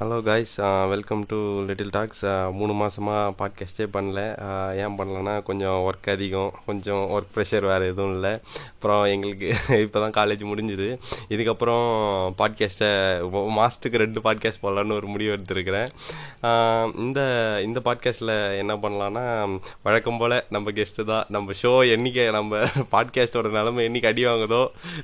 Hello guys welcome to little talks மூணு மாதமாக பாட்காஸ்டே பண்ணல. Uh, ஏன் பண்ணலன்னா கொஞ்சம் ஒர்க் அதிகம். கொஞ்சம் ஒர்க் ப்ரெஷர் வேறு எதுவும் இல்லை. அப்புறம் எங்களுக்கு இப்போ தான் காலேஜ் முடிஞ்சுது. இதுக்கப்புறம் பாட்காஸ்ட்டை மாதத்துக்கு ரெண்டு பாட்காஸ்ட் போடலான்னு ஒரு முடிவு எடுத்திருக்கிறேன். Uh, இந்த இந்த பாட்காஸ்ட்டில் என்ன பண்ணலான்னா வழக்கம் போல் நம்ம கெஸ்ட்டு தான். நம்ம ஷோ என்னைக்கு நம்ம பாட்காஸ்ட்டோட நிலமை என்னைக்கு அடி வாங்குதோ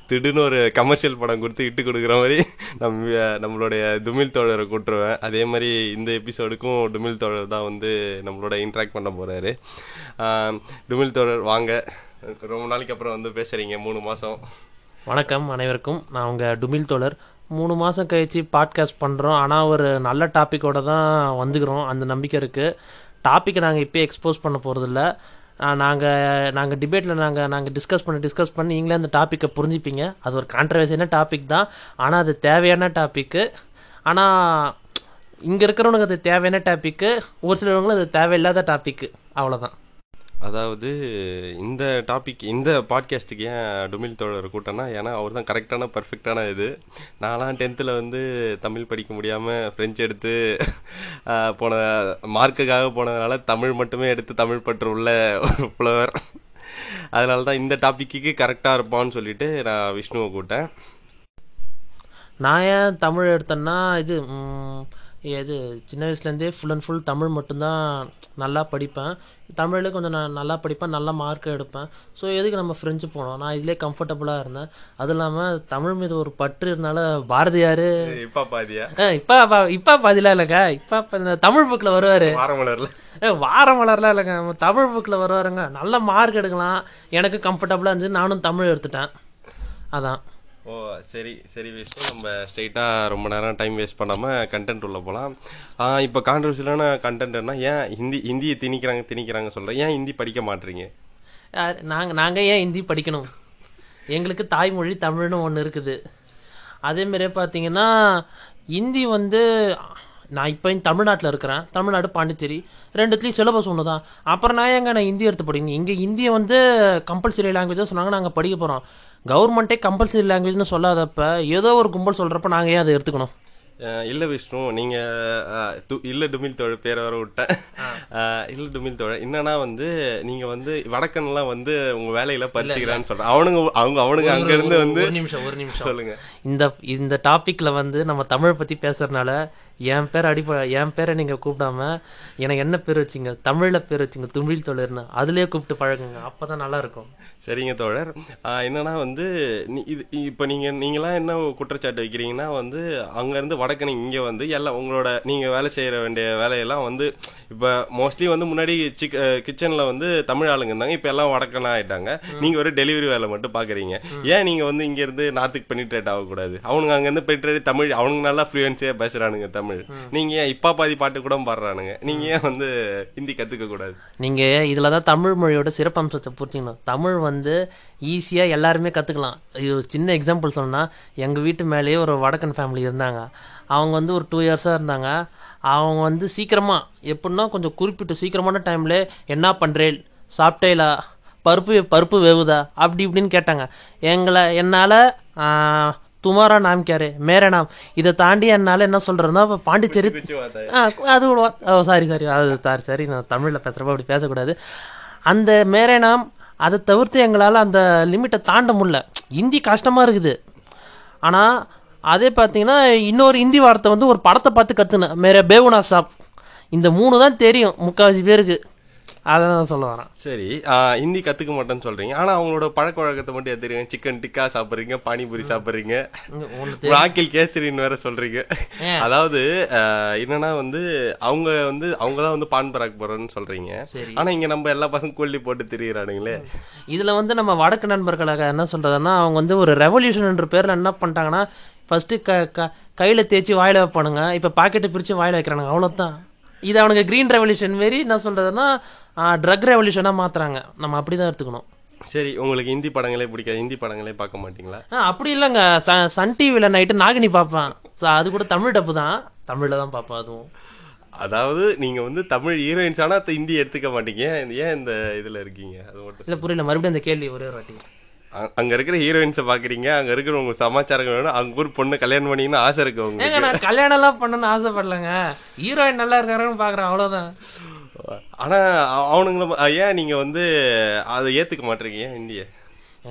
திடுன்னு ஒரு கமர்ஷியல் படம் கொடுத்து இட்டு கொடுக்குற மாதிரி நம்ம நம்மளுடைய துமிழ் தோழரை விட்டுருவேன் அதே மாதிரி இந்த எபிசோடுக்கும் டுமில் தோழர் தான் வந்து நம்மளோட இன்ட்ராக்ட் பண்ண போகிறாரு டுமில் தோழர் வாங்க. ரொம்ப நாளைக்கு அப்புறம் வந்து பேசுகிறீங்க மூணு மாதம் வணக்கம் அனைவருக்கும். நான் உங்கள் டுமில் தோழர். மூணு மாதம் கழிச்சு பாட்காஸ்ட் பண்ணுறோம் ஆனால் ஒரு நல்ல டாப்பிக்கோடு தான் வந்துக்கிறோம். அந்த நம்பிக்கை இருக்குது டாப்பிக்கை நாங்கள் இப்போ எக்ஸ்போஸ் பண்ண போகிறதில்ல நாங்கள் நாங்கள் டிபேட்டில் நாங்கள் நாங்கள் டிஸ்கஸ் பண்ணி டிஸ்கஸ் பண்ணி நீங்களே அந்த டாப்பிக்கை புரிஞ்சுப்பீங்க. அது ஒரு கான்ட்ரவர்சியான டாபிக் தான். ஆனால் அது தேவையான டாப்பிக்கு ஆனால் இங்கே இருக்கிறவனுக்கு அது தேவையான டாப்பிக்கு ஒரு சிலவங்களுக்கு அது தேவையில்லாத டாப்பிக்கு அவ்வளோதான் அதாவது இந்த டாபிக் இந்த பாட்காஸ்ட்டுக்கு ஏன் டுமில் தோழர் கூட்டம்னா ஏன்னா அவர் தான் கரெக்டான பர்ஃபெக்டான இது. நான்லாம் டென்த்தில் வந்து தமிழ் படிக்க முடியாமல் ஃப்ரெஞ்ச் எடுத்து போன மார்க்குக்காக போனதுனால தமிழ் மட்டுமே எடுத்து தமிழ் பற்று உள்ள ஒரு புலவர். அதனால தான் இந்த டாப்பிக்கு கரெக்டாக இருப்பான்னு சொல்லிட்டு நான் விஷ்ணுவை கூட்டேன் நான் ஏன் தமிழ் எடுத்தேன்னா இது இது சின்ன வயசுலேருந்தே ஃபுல் அண்ட் ஃபுல் தமிழ் மட்டும்தான் நல்லா படிப்பேன். தமிழில் கொஞ்சம் நான் நல்லா படிப்பேன் நல்லா மார்க் எடுப்பேன். ஸோ எதுக்கு நம்ம ஃப்ரெஞ்சு போனோம்? நான் இதிலே கம்ஃபர்டபுளாக இருந்தேன். அதுவும் இல்லாமல் தமிழ் மீது ஒரு பற்று இருந்தால பாரதியார் இப்போ பாதியா? இப்போ இப்போ பாதிலாம் இல்லைங்க. இப்போ இந்த தமிழ் புக்கில் வருவார். ஏ வாரம் மலர்லாம் இல்லைங்க. நம்ம தமிழ் புக்கில் வருவாருங்க. நல்ல மார்க் எடுக்கலாம். எனக்கு கம்ஃபர்டபுளாக இருந்துச்சு. நானும் தமிழ் எடுத்துட்டேன். அதான். ஓ சரி சரி விஷ்ணு. நம்ம ஸ்ட்ரெயிட்டாக ரொம்ப நேரம் டைம் வேஸ்ட் பண்ணாமல் கண்டென்ட் உள்ளே போகலாம் இப்போ கான்ட்ரவர்சியலான கண்டென்ட்னா ஏன் ஹிந்தி ஹிந்தியை திணிக்கிறாங்க திணிக்கிறாங்க சொல்கிறேன் ஏன் ஹிந்தி படிக்க மாட்டீங்க? நாங்கள் நாங்கள் ஏன் ஹிந்தி படிக்கணும்? எங்களுக்கு தாய்மொழி தமிழ்னு ஒன்று இருக்குது. அதேமாரியே பார்த்தீங்கன்னா ஹிந்தி வந்து நான் இப்போ தமிழ்நாட்டில் இருக்கிறேன். தமிழ்நாடு பாண்டிச்சேரி. ரெண்டுத்துலேயும் சிலபஸ் ஒன்று தான் அப்புறம் நான் எங்கே நான் ஹிந்தி எடுத்து படிக்கணும்? இங்கே ஹிந்தியை வந்து கம்பல்சரி லாங்குவேஜாக சொன்னாங்க நாங்கள் படிக்க போகிறோம் கவர்மெண்ட்டே கம்பல்சரி லாங்குவேஜ்னு சொல்லாதப்ப ஏதோ ஒரு கும்பல் சொல்கிறப்ப நாங்கள் ஏன் அதை எடுத்துக்கணும்? இல்லை விஷ்ணு நீங்கள் இல்லை டுமில் தோழர் பேரை வர விட்டேன். இல்லை டுமில் தோழர் என்னன்னா வந்து நீங்கள் வந்து வடக்கன்லாம் வந்து உங்கள் வேலையில பறிச்சுக்கிறான்னு சொல்கிறேன் அவனுங்க அவங்க அவனுங்க அங்கேருந்து வந்து ஒரு நிமிஷம் ஒரு நிமிஷம். சொல்லுங்க. இந்த இந்த டாபிக்ல வந்து நம்ம தமிழ் பத்தி பேசுறதுனால என் பேர் அடிப்ப என் பேரை நீங்க கூப்பிடாம எனக்கு என்ன பேர் வச்சீங்க? தமிழ்ல பேர் வச்சீங்க துமிழ் தொழில்னு. அதுலயே கூப்பிட்டு பழகுங்க. அப்பதான் நல்லா இருக்கும். சரிங்க தோழர். என்னன்னா வந்து இது இப்போ நீங்கள் நீங்களாம் என்ன குற்றச்சாட்டு வைக்கிறீங்கன்னா வந்து அங்கேருந்து வடக்கணி இங்கே வந்து எல்லாம் உங்களோட நீங்கள் வேலை செய்கிற வேண்டிய வேலையெல்லாம் வந்து இப்போ மோஸ்ட்லி வந்து முன்னாடி சிக் கிச்சனில் வந்து தமிழ் ஆளுங்க இருந்தாங்க. இப்போ எல்லாம் வடக்கனா ஆயிட்டாங்க. நீங்கள் ஒரு டெலிவரி வேலை மட்டும் பார்க்குறீங்க ஏன் நீங்கள் வந்து இங்கேருந்து நார்த்துக்கு பெனிட்ரேட் ஆகக்கூடாது? அவனுங்க அங்கேருந்து பெனிட்ரேட் தமிழ் அவனுங்க நல்லா ஃப்ளூயன்ஸியாக பேசுகிறானுங்க தமிழ். நீங்கள் ஏன் இப்பா பாதி பாட்டு கூட பாடுறானுங்க. நீங்கள் ஏன் வந்து ஹிந்தி கத்துக்க கூடாது? நீங்க இதுல தான் தமிழ் மொழியோட சிறப்பம்சத்தை புரிஞ்சுக்கணும். தமிழ் வந்து ஈஸியா எல்லாருமே கத்துக்கலாம். இது சின்ன எக்ஸாம்பிள் சொன்னா எங்க வீட்டு மேலேயே ஒரு வடக்கன் ஃபேமிலி இருந்தாங்க. அவங்க வந்து ஒரு டூ இயர்ஸாக இருந்தாங்க. அவங்க வந்து சீக்கிரமா எப்படின்னா கொஞ்சம் குறிப்பிட்ட சீக்கிரமான டைம்ல என்ன பண்றேன் சாப்பிட்டேலா? பருப்பு பருப்பு வேவுதா? அப்படி இப்படின்னு கேட்டாங்க. எங்களை என்னால் துமாரா நாம் கேரு மேரே நாம். இதை தாண்டி என்னால் என்ன சொல்கிறதுனா இப்போ பாண்டிச்சேரி ஆ அது ஓ சாரி சாரி அது சாரி சரி நான் தமிழில் பேசுகிறப்ப அப்படி பேசக்கூடாது. அந்த மேரே நாம் அதை தவிர்த்து எங்களால் அந்த லிமிட்டை தாண்ட முடியல. ஹிந்தி கஷ்டமாக இருக்குது. ஆனால் அதே பார்த்தீங்கன்னா இன்னொரு ஹிந்தி வார்த்தை வந்து ஒரு படத்தை பார்த்து கற்றுனேன் மேரே பேவுனா சாப். இந்த மூணு தான் தெரியும் முக்கால்வாசி பேருக்கு. அதை தான் சொல்ல வரேன். சரி ஹிந்தி கத்துக்க மாட்டேன்னு சொல்றீங்க. ஆனா அவங்களோட பழக்க வழக்கத்தை மட்டும் எதிரிங்க சிக்கன் டிக்கா சாப்பிடுறீங்க பானிபூரி சாப்பிடுறீங்க. ராக்கில் கேசரின்னு வேற சொல்றீங்க? அதாவது என்னன்னா வந்து அவங்க வந்து அவங்க தான் வந்து பான் பராக் போறோம்னு சொல்றீங்க. சரி. ஆனா இங்க நம்ம எல்லா பசங்க கொல்லி போட்டு திரியிறானுங்களே. இதில் வந்து நம்ம வடக்கு நண்பர்களாக என்ன சொல்கிறதுன்னா அவங்க வந்து ஒரு ரெவல்யூஷன்ன்ற பேரில் என்ன பண்ணிட்டாங்கன்னா ஃபஸ்ட்டு க க கையில் தேய்ச்சி வாயில் வைப்பானுங்க. இப்போ பாக்கெட்டை பிரித்து வாயில் வைக்கிறானுங்க. அவ்வளோதான் இது அவனுங்க க்ரீன் ரெவல்யூஷன் மாரி என்ன சொல்கிறதுன்னா ட்ரக் ரெவல்யூஷனாக மாற்றுறாங்க நம்ம அப்படி தான் எடுத்துக்கணும். சரி உங்களுக்கு ஹிந்தி படங்களே பிடிக்காது. ஹிந்தி படங்களே பார்க்க மாட்டீங்களா? அப்படி இல்லைங்க. சன் டிவியில் நைட்டு நாகினி பார்ப்பேன். அது கூட தமிழ் டப்பு தான். தமிழில் தான் பார்ப்பேன் அதுவும். அதாவது நீங்க வந்து தமிழ் ஹீரோயின்ஸ் ஆனா ஹிந்தி எடுத்துக்க மாட்டீங்க. ஏன் இந்த இதுல இருக்கீங்க? அது மட்டும் இல்லை புரியல. மறுபடியும் அந்த கேள்வி ஒரே ஒரு வாட்டி. அங்க இருக்கிற ஹீரோயின்ஸை பாக்குறீங்க அங்க இருக்கிற உங்க சமாச்சாரங்கள் வேணும் அங்க ஒரு பொண்ணு கல்யாணம் பண்ணிங்கன்னு ஆசை இருக்கு உங்களுக்கு. நான் கல்யாணம் எல்லாம் பண்ணணும்னு ஆசைப்படலங்க. ஹீரோயின் நல்லா இருக்காருன்னு பாக்குறேன் அவ்வளவுதான். ஆனா அவ- அவனுங்கள ஏன் நீங்க வந்து அதை ஏத்துக்க மாட்டீங்க ஏன் இந்திய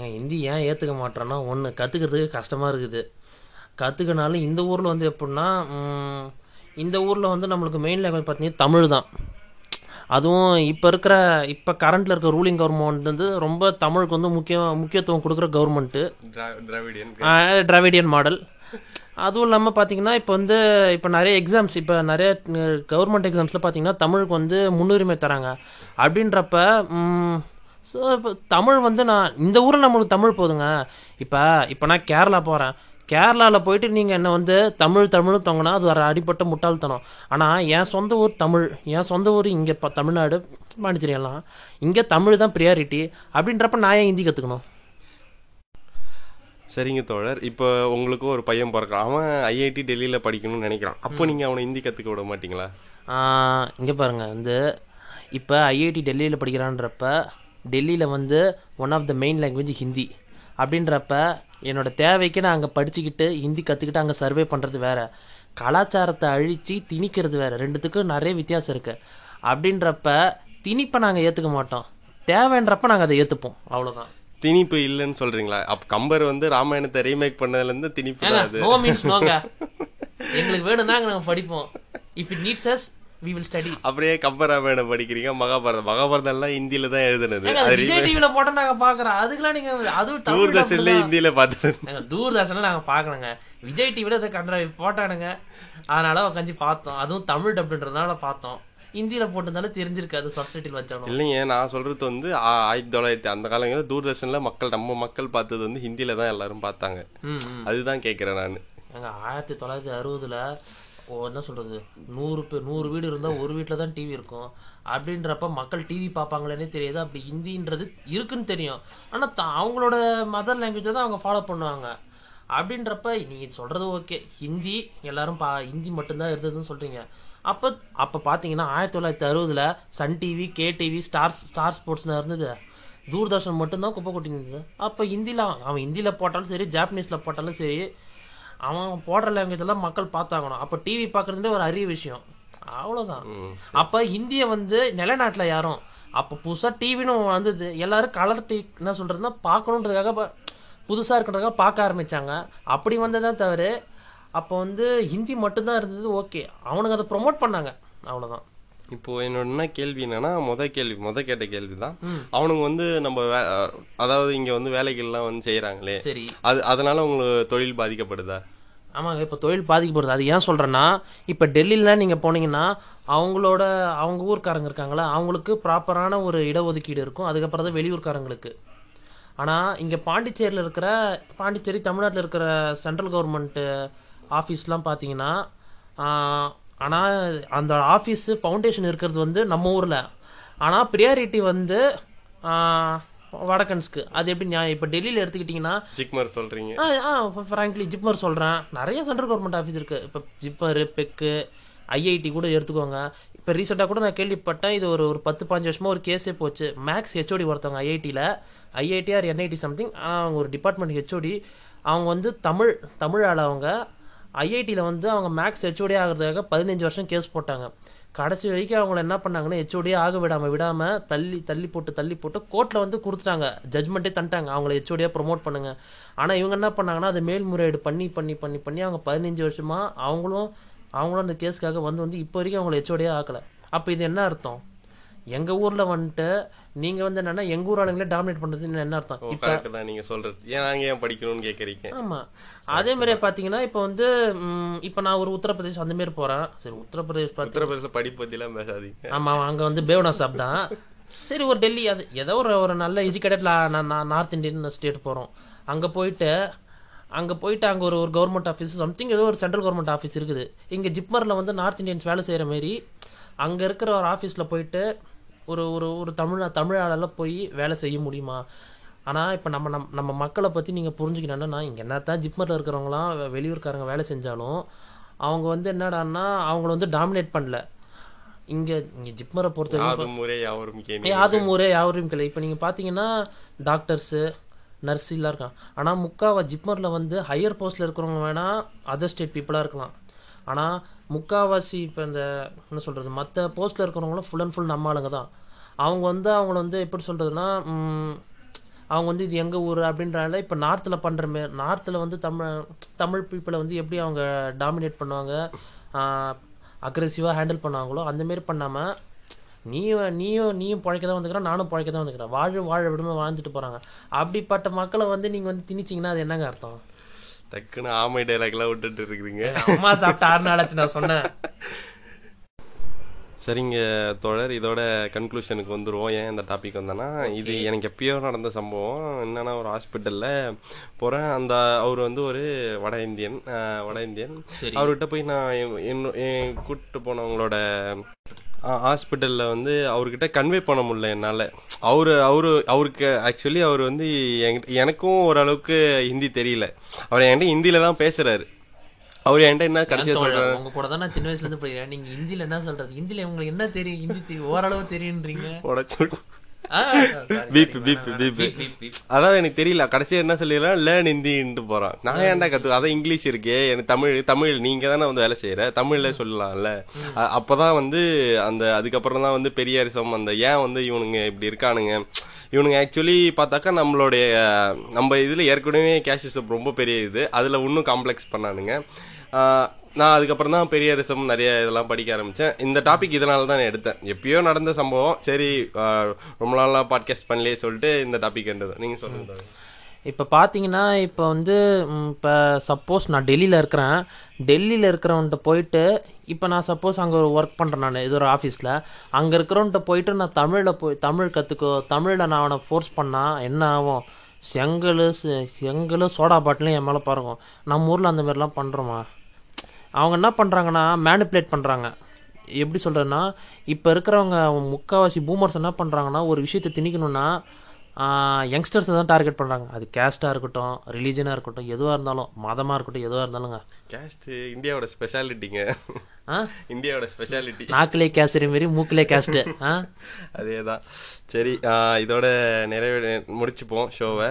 ஹிந்தி ஏன் ஏத்துக்க மாட்டேன்னா ஒண்ணு கத்துக்கிறதுக்கு கஷ்டமா இருக்குது. கத்துக்கினாலும் இந்த ஊர்ல வந்து எப்படின்னா இந்த ஊர்ல வந்து நம்மளுக்கு மெயின் லாங்குவேஜ் பார்த்தீங்கன்னா தமிழ் தான் அதுவும் இப்போ இருக்கிற இப்போ கரண்ட்ல இருக்க ரூலிங் கவர்மெண்ட் வந்து ரொம்ப தமிழுக்கு வந்து முக்கிய முக்கியத்துவம் கொடுக்குற கவர்மெண்ட்டு டிராவிடியன் மாடல் அதுவும் இல்லாமல் பார்த்தீங்கன்னா இப்போ வந்து இப்போ நிறைய எக்ஸாம்ஸ் இப்போ நிறைய கவர்மெண்ட் எக்ஸாம்ஸில் பார்த்தீங்கன்னா தமிழுக்கு வந்து முன்னுரிமை தராங்க. அப்படின்றப்ப ஸோ இப்போ தமிழ் வந்து நான் இந்த ஊரில் நம்மளுக்கு தமிழ் போதுங்க. இப்போ இப்போ நான் கேரளா போகிறேன் கேரளாவில் போயிட்டு நீங்கள் என்ன வந்து தமிழ் தமிழ் தொங்கினா அது ஒரு அடிப்பட்ட முட்டாள்தனம். ஆனால் என் சொந்த ஊர் தமிழ் என் சொந்த ஊர் இங்கே இப்போ தமிழ்நாடு பாண்டிச்சேரி எல்லாம் இங்கே தமிழ் தான் ப்ரியாரிட்டி அப்படின்றப்ப நான் ஏன் ஹிந்தி கற்றுக்கணும் சரிங்க தோழர். இப்போ உங்களுக்கு ஒரு பையன் பிறக்கிறான். அவன் ஐஐடி டெல்லியில படிக்கணும்னு நினைக்கிறான். அப்போ நீங்க அவனை ஹிந்தி கத்துக்க விட மாட்டீங்களா? இங்கே பாருங்க. வந்து இப்போ ஐஐடி டெல்லியில் படிக்கிறான்றப்ப டெல்லியில் வந்து one of the main language Hindi. அப்படின்றப்ப என்னோட தேவைக்கு நான் அங்கே படிச்சுக்கிட்டு ஹிந்தி கற்றுக்கிட்டு அங்கே சர்வே பண்ணுறது வேற. கலாச்சாரத்தை அழித்து திணிக்கிறது வேற. ரெண்டுத்துக்கும் நிறைய வித்தியாசம் இருக்கு. அப்படின்றப்ப திணிப்பை நாங்கள் ஏற்றுக்க மாட்டோம். தேவைன்றப்ப நாங்கள் அதை ஏற்றுப்போம் அவ்வளோதான் திணிப்பு இல்லைன்னு சொல்றீங்களா? அப்ப கம்பர் வந்து ராமாயணத்தை ரீமேக் பண்ணதுல இருந்து திணிப்பு தான் எங்களுக்கு வேணும்னா நாங்கள் படிப்போம். If it needs us we will study அப்படியே கம்பர் ராமாயணம் படிக்கிறீங்க மகாபாரதம். மகாபாரதம் எல்லாம் தான் எழுதுனது. விஜய் டிவில போட்டா நாங்க பாக்குறோம் அதுக்கெல்லாம் நீங்க அதுவும் தூர்தர்ஷன்ல பார்த்தது. ஏங்க, தூர்தர்ஷன்ல நாங்க பாக்கலங்க விஜய் டிவில இதை கண்ட போட்டானுங்க. அதனால உட்காந்து பார்த்தோம். அதுவும் தமிழ் டப்ன்றதுனால பார்த்தோம். ஹிந்தியில போட்டதால தெரிஞ்சிருக்கு அது சப்சிட்டில் வச்சாலும். இல்லைங்க நான் சொல்றது வந்து ஆயிரத்தி தொள்ளாயிரத்தி அந்த காலங்களில் தூர்தர்ஷன்ல மக்கள் நம்ம மக்கள் பார்த்தது வந்து ஹிந்தியில தான் எல்லாரும் பார்த்தாங்க. அதுதான் கேட்கிறேன் நான். ஆயிரத்தி தொள்ளாயிரத்தி அறுபதுல என்ன சொல்றது? நூறு பேர் நூறு வீடு இருந்தால் ஒரு வீட்டில் தான் டிவி இருக்கும். அப்படின்றப்ப மக்கள் டிவி பார்ப்பாங்களேனே தெரியாது. அப்படி ஹிந்தின்றது இருக்குன்னு தெரியும். ஆனால் த- அவங்களோட மதர் லாங்குவேஜை தான் அவங்க ஃபாலோ பண்ணுவாங்க. அப்படின்றப்ப நீங்கள் சொல்கிறது ஓகே ஹிந்தி எல்லாரும் பா ஹிந்தி மட்டும்தான் இருந்ததுன்னு சொல்கிறீங்க அப்போ அப்போ பார்த்தீங்கன்னா ஆயிரத்தி தொள்ளாயிரத்தி அறுபதில் Sun TV K TV star star ஸ்போர்ட்ஸ்னு இருந்தது. தூர்தர்ஷன் மட்டும்தான் குப்பை கொட்டி இருந்தது. அப்போ ஹிந்தியில் அவன் ஹிந்தியில் போட்டாலும் சரி ஜாப்பனீஸில் போட்டாலும் சரி அவன் போடுற லாங்குவேஜ் எல்லாம் மக்கள் பார்த்தாகணும். அப்போ டிவி பார்க்குறதுலே ஒரு அரிய விஷயம். அவ்வளோதான் அப்போ ஹிந்தியை வந்து நிலநாட்டில் யாரும்? அப்போ புதுசாக டிவின்னு வந்தது. எல்லாரும் கலர் டிவி என்ன சொல்கிறதுனா பார்க்கணுன்றதுக்காக ப- புதுசா இருக்கிறதுக்காக பார்க்க ஆரம்பிச்சாங்க. அப்படி வந்ததே தவிர அப்போ வந்து ஹிந்தி மட்டும்தான் இருந்தது. ஓகே. அவனுங்க அதை ப்ரொமோட் பண்ணாங்க. அவ்வளோதான் இப்போ என்னோட என்ன கேள்வி என்னன்னா முத கேள்வி முத கேட்ட கேள்வி தான் அவனுங்க வந்து நம்ம வே- அதாவது இங்க வந்து வேலைகள்லாம் வந்து செய்யறாங்களே சரி. அது அதனால உங்களுக்கு தொழில் பாதிக்கப்படுதா? ஆமாங்க இப்போ தொழில் பாதிக்கப்படுது. அது ஏன் சொல்கிறேன்னா இப்போ டெல்லியில் நீங்கள் போனீங்கன்னா அவங்களோட அவங்க ஊர்க்காரங்க இருக்காங்களா அவங்களுக்கு ப்ராப்பரான ஒரு இடஒதுக்கீடு இருக்கும். அதுக்கப்புறம் தான் வெளியூர்காரங்களுக்கு ஆனால் இங்கே பாண்டிச்சேரியில் இருக்கிற பாண்டிச்சேரி தமிழ்நாட்டில் இருக்கிற சென்ட்ரல் கவர்மெண்ட்டு ஆஃபீஸ்லாம் பார்த்தீங்கன்னா ஆனால் அந்த ஆஃபீஸு ஃபவுண்டேஷன் இருக்கிறது வந்து நம்ம ஊரில். ஆனால் ப்ரியாரிட்டி வந்து வடக்கன்ஸ்க்கு. அது எப்படி நியாயம்? இப்போ டெல்லியில் எடுத்துக்கிட்டிங்கன்னா ஜிக்மர் சொல்றீங்க. ஆ ஆ ஃப்ராங்க்லி ஜிப்மர் சொல்கிறேன் நிறைய சென்ட்ரல் கவர்மெண்ட் ஆஃபீஸ் இருக்குது இப்போ ஜிப்பர் பெக்கு ஐஐடி கூட எடுத்துக்கோங்க. இப்போ ரீசெண்டாக கூட நான் கேள்விப்பட்டேன் இது ஒரு ஒரு பத்து பாஞ்சு வருஷமா ஒரு கேஸே போச்சு. மேக்ஸ் ஹெச்ஓடி ஒருத்தவங்க ஐஐடியில் ஐஐடி ஆர் என்ஐடி சம்திங் அவங்க ஒரு டிபார்ட்மெண்ட் ஹெச்ஓடி அவங்க வந்து தமிழ் தமிழ் ஆள் அவங்க ஐஐடியில் வந்து அவங்க மேக்ஸ் ஹெச்ஓடி ஆகிறதுக்காக பதினஞ்சு வருஷம் கேஸ் போட்டாங்க. கடைசி வரைக்கும் அவங்கள என்ன பண்ணாங்கன்னா ஹெச்ஓடியே ஆக விடாமல் விடாமல் தள்ளி தள்ளி போட்டு தள்ளி போட்டு கோர்ட்டில் வந்து கொடுத்துட்டாங்க. ஜட்மெண்ட்டே தந்துட்டாங்க. அவங்கள ஹெச்ஓடியாக ப்ரொமோட் பண்ணுங்க. ஆனால் இவங்க என்ன பண்ணாங்கன்னா அதை மேல்முறையீடு பண்ணி பண்ணி பண்ணி பண்ணி அவங்க பதினஞ்சு வருஷமாக அவங்களும் அவங்களும் அந்த கேஸுக்காக வந்து வந்து இப்போ வரைக்கும் அவங்கள ஹெச்ஓடியே ஆக்கலை. அப்போ இது என்ன அர்த்தம்? எங்கள் ஊரில் வந்துட்டு நீங்க வந்து என்னன்னா எங்க ஊர் ஆளுங்களே டாமினேட் பண்றதுன்னு என்ன அர்த்தம்? கரெக்ட் தான். நீங்க சொல்றது. ஏன் நாங்க ஏன் படிக்கணும்னு கேக்குறீங்க? ஆமா. அதே மாதிரி பாத்தீங்கன்னா இப்போ வந்து இப்போ நான் ஒரு உத்தரப்பிரதேஷ் அந்த மாதிரி போறேன். சரி உத்தரப்பிரதேஷ் பார்த்து உத்தரப்பிரதேச படிப்பு பத்தி எல்லாம் பேசாதீங்க. ஆமா அங்க வந்து பேவனா சாப் தான். சரி ஒரு டெல்லி அது ஏதோ ஒரு ஒரு நல்ல எஜுகேட்டட் நார்த் இந்தியன் ஸ்டேட் போறோம். அங்க போயிட்டு அங்க போயிட்டு அங்க ஒரு ஒரு கவர்மெண்ட் ஆஃபீஸ் சம்திங் ஏதோ ஒரு சென்ட்ரல் கவர்மெண்ட் ஆஃபீஸ் இருக்குது. இங்க ஜிப்மர்ல வந்து நார்த் இந்தியன்ஸ் வேலை செய்யற மாதிரி அங்க இருக்கிற ஒரு ஆஃபீஸ்ல போயிட்டு ஒரு ஒரு ஒரு தமிழ் தமிழ் ஆளெல்லாம் போய் வேலை செய்ய முடியுமா? ஆனா இப்ப நம்ம நம் நம்ம மக்களை பத்தி நீங்க புரிஞ்சுக்கணும்னா இங்க என்னத்தான் ஜிப்மர்ல இருக்கிறவங்களாம் வெளியூர்காரங்க வேலை செஞ்சாலும் அவங்க வந்து என்னடான்னா அவங்கள வந்து டாமினேட் பண்ணல. இங்க இங்க ஜிப்மரை பொறுத்த யாதும் யாதும் ஊரே யாவரும் கிளை இப்போ நீங்கள் பார்த்தீங்கன்னா டாக்டர்ஸு நர்ஸிலாம் இருக்கான் ஆனால் முக்காவா ஜிப்மரில் வந்து ஹையர் போஸ்ட்டில் இருக்கிறவங்க வேணால் அதர் ஸ்டேட் பீப்புளாக இருக்கலாம். ஆனால் முக்காவாசி இப்போ இந்த என்ன சொல்கிறது மற்ற போஸ்ட்டில் இருக்கிறவங்களும் ஃபுல் அண்ட் ஃபுல் நம்ம ஆளுங்க தான். அவங்க வந்து அவங்கள வந்து எப்படி சொல்கிறதுனா அவங்க வந்து இது எங்கள் ஊர் அப்படின்றனால இப்போ நார்த்தில் பண்ணுற மே நார்த்தில் வந்து தமிழ் தமிழ் பீப்புளை வந்து எப்படி அவங்க டாமினேட் பண்ணுவாங்க அக்ரெசிவாக ஹேண்டில் பண்ணுவாங்களோ அந்தமாரி பண்ணாமல் நீ நீயும் நீயும் பழைக்க தான் வந்துக்கிறேன் நானும் பழைக்க தான் வந்துக்கிறேன். வாழ வாழ விடுமா வாழ்ந்துட்டு போகிறாங்க அப்படிப்பட்ட மக்களை வந்து நீங்கள் வந்து திணிச்சிங்கன்னா அது என்னங்க அர்த்தம்? டக்குன்னு ஆமை டைலாக்லாம் விட்டுட்டு இருக்கிறீங்க. அம்மா சாப்பிட்ட ஆறு நாளாச்சு நான் சொன்னேன். சரிங்க தோழர் இதோட கன்க்ளூஷனுக்கு வந்துருவோம். ஏன் இந்த டாபிக் வந்தேன்னா இது எனக்கு எப்பயோ நடந்த சம்பவம். என்னன்னா ஒரு ஹாஸ்பிட்டலில் போகிறேன் அந்த அவர் வந்து ஒரு வட இந்தியன் வட இந்தியன். அவர்கிட்ட போய் நான் என்- கூப்பிட்டு போனவங்களோட ஹாஸ்பிட்டலில் வந்து அவர்கிட்ட கன்வே பண்ண முடியல என்னால். அவர் அவரு அவருக்கு ஆக்சுவலி அவர் வந்து எனக்கும் ஓரளவுக்கு ஹிந்தி தெரியல. அவர் என்கிட்ட ஹிந்தியில் தான் பேசுகிறாரு அவர் என்கிட்ட என்ன கடைசியாக சொல்கிறாரு உங்க கூட தான் நான் சின்ன வயசுல இருந்து படிக்கிறேன். நீங்க ஹிந்தில என்ன சொல்றது? ஹிந்தில உங்களுக்கு என்ன தெரியும்? ஹிந்தி ஓரளவு தெரியுன்றீங்க. உடச்சு பீப் பீப் பீப். அதான் எனக்கு தெரியல. கடைசியா என்ன சொல்லிடுறேன் லேர்ன் ஹிந்தின்ட்டு போறான். நான் ஏன்டா கத்து அதான் இங்கிலீஷ் இருக்கே. எனக்கு தமிழ் தமிழ் நீங்க தானே வந்து வேலை செய்யற? தமிழ்ல சொல்லலாம்ல. அப்பதான் வந்து அந்த அதுக்கப்புறம் தான் வந்து பெரியாரிசம் அந்த ஏன் வந்து இவனுங்க இப்படி இருக்கானுங்க? இவனுங்க ஆக்சுவலி பார்த்தாக்கா நம்மளுடைய நம்ம இதில் ஏற்கனவே கேஷிசம் ரொம்ப பெரிய இது. அதில் இன்னும் காம்ப்ளெக்ஸ் பண்ணானுங்க. நான் அதுக்கப்புறம் தான் பெரியாரிசம் நிறைய இதெல்லாம் படிக்க ஆரம்பித்தேன் இந்த டாபிக் இதனால தான் நான் எடுத்தேன். எப்பயோ நடந்த சம்பவம். சரி ரொம்ப நாளாக பாட்காஸ்ட் பண்ணலையே சொல்லிட்டு இந்த டாபிக் என்றது நீங்கள் சொல்லுங்க தோழர். இப்போ பார்த்தீங்கன்னா இப்போ வந்து இப்போ சப்போஸ் நான் டெல்லியில் இருக்கிறேன். டெல்லியில் இருக்கிறவன்ட்ட போயிட்டு இப்போ நான் சப்போஸ் அங்கே ஒரு ஒர்க் பண்ணுறேன் நான் இது ஒரு ஆஃபீஸில் அங்கே இருக்கிறவன்ட்ட போயிட்டு நான் தமிழில் போய் தமிழ் கற்றுக்கோ தமிழில் நான் அவனை ஃபோர்ஸ் பண்ணால் என்ன ஆகும்? செங்கல் செங்கல் சோடா பாட்டிலும் என் மேலே பாருங்க நம்ம ஊரில் அந்த மாதிரிலாம் பண்ணுறோமா அவங்க என்ன பண்ணுறாங்கன்னா மேனிப்புலேட் பண்ணுறாங்க எப்படி சொல்கிறேன்னா இப்போ இருக்கிறவங்க முக்கால்வாசி பூமர்ஸ் என்ன பண்ணுறாங்கன்னா ஒரு விஷயத்தை திணிக்கணும்னா யங்ஸ்டர்ஸை தான் டார்கெட் பண்ணுறாங்க அது கேஸ்ட்டாக இருக்கட்டும் ரிலீஜனாக இருக்கட்டும் எதுவாக இருந்தாலும் மதமாக இருக்கட்டும் எதுவாக இருந்தாலுங்க. கேஸ்ட் இந்தியாவோட ஸ்பெஷாலிட்டிங்க ஆ? இந்தியாவோட ஸ்பெஷாலிட்டி நாக்கிலே கேசரி மாரி மூக்கிலே கேஸ்ட்டு ஆ? அதே தான் சரி இதோட நிறைவு முடிச்சுப்போம் ஷோவை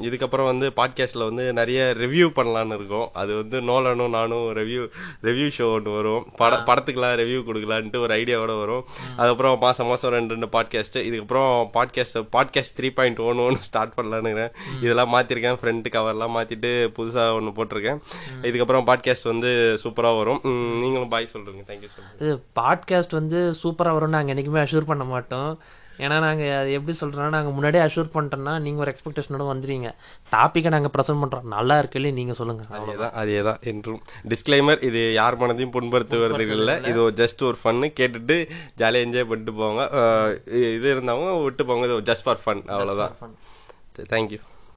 இதுக்கப்புறம் வந்து பாட்காஸ்ட்டில் வந்து நிறைய ரிவ்யூ பண்ணலான்னு இருக்கோம். அது வந்து நோலனும் நானும் ரிவ்யூ ரிவ்யூ ஷோ ஒன்று வரும். பட படத்துக்கெலாம் ரிவ்யூ கொடுக்கலான்ட்டு ஒரு ஐடியாவோட வரும். அதுக்கப்புறம் மாதம் மாதம் ரெண்டு ரெண்டு பாட்காஸ்ட்டு இதுக்கப்புறம் podcast podcast three point one ஒன்று ஸ்டார்ட் பண்ணலான்னு இருக்கிறேன். இதெல்லாம் மாற்றிருக்கேன் ஃப்ரண்ட் கவர்லாம் மாற்றிட்டு புதுசாக ஒன்று போட்டிருக்கேன். இதுக்கப்புறம் பாட்காஸ்ட் வந்து சூப்பராக வரும். நீங்களும் பாய் சொல்கிறீங்க தேங்க்யூ சொல்லுங்கள் பாட்காஸ்ட் வந்து சூப்பராக வரும்னு நாங்கள் என்றைக்குமே அஷூர் பண்ண மாட்டோம். ஏன்னா நாங்கள் அது எப்படி சொல்கிறோன்னா நாங்கள் முன்னாடியே அஷூர் பண்ணிட்டோம்னா நீங்கள் ஒரு எக்ஸ்பெக்டேஷனோட வந்துடுவீங்க டாப்பிக்கை நாங்கள் ப்ரெசென்ட் பண்ணுறோம் நல்லா இருக்கு இல்லையா? நீங்கள் சொல்லுங்கள் அதேதான் அதேதான் என்றும். டிஸ்க்ளைமர் இது யார் மனதையும் புண்படுத்துவது இல்லை இது ஜஸ்ட் ஒரு ஃபன்னு கேட்டுட்டு ஜாலியாக என்ஜாய் பண்ணிட்டு போவாங்க அஹ் இது இருந்தவங்க விட்டு போங்க. இது ஜஸ்ட் ஃபார் ஃபன் அவ்வளோதான் தேங்க்யூ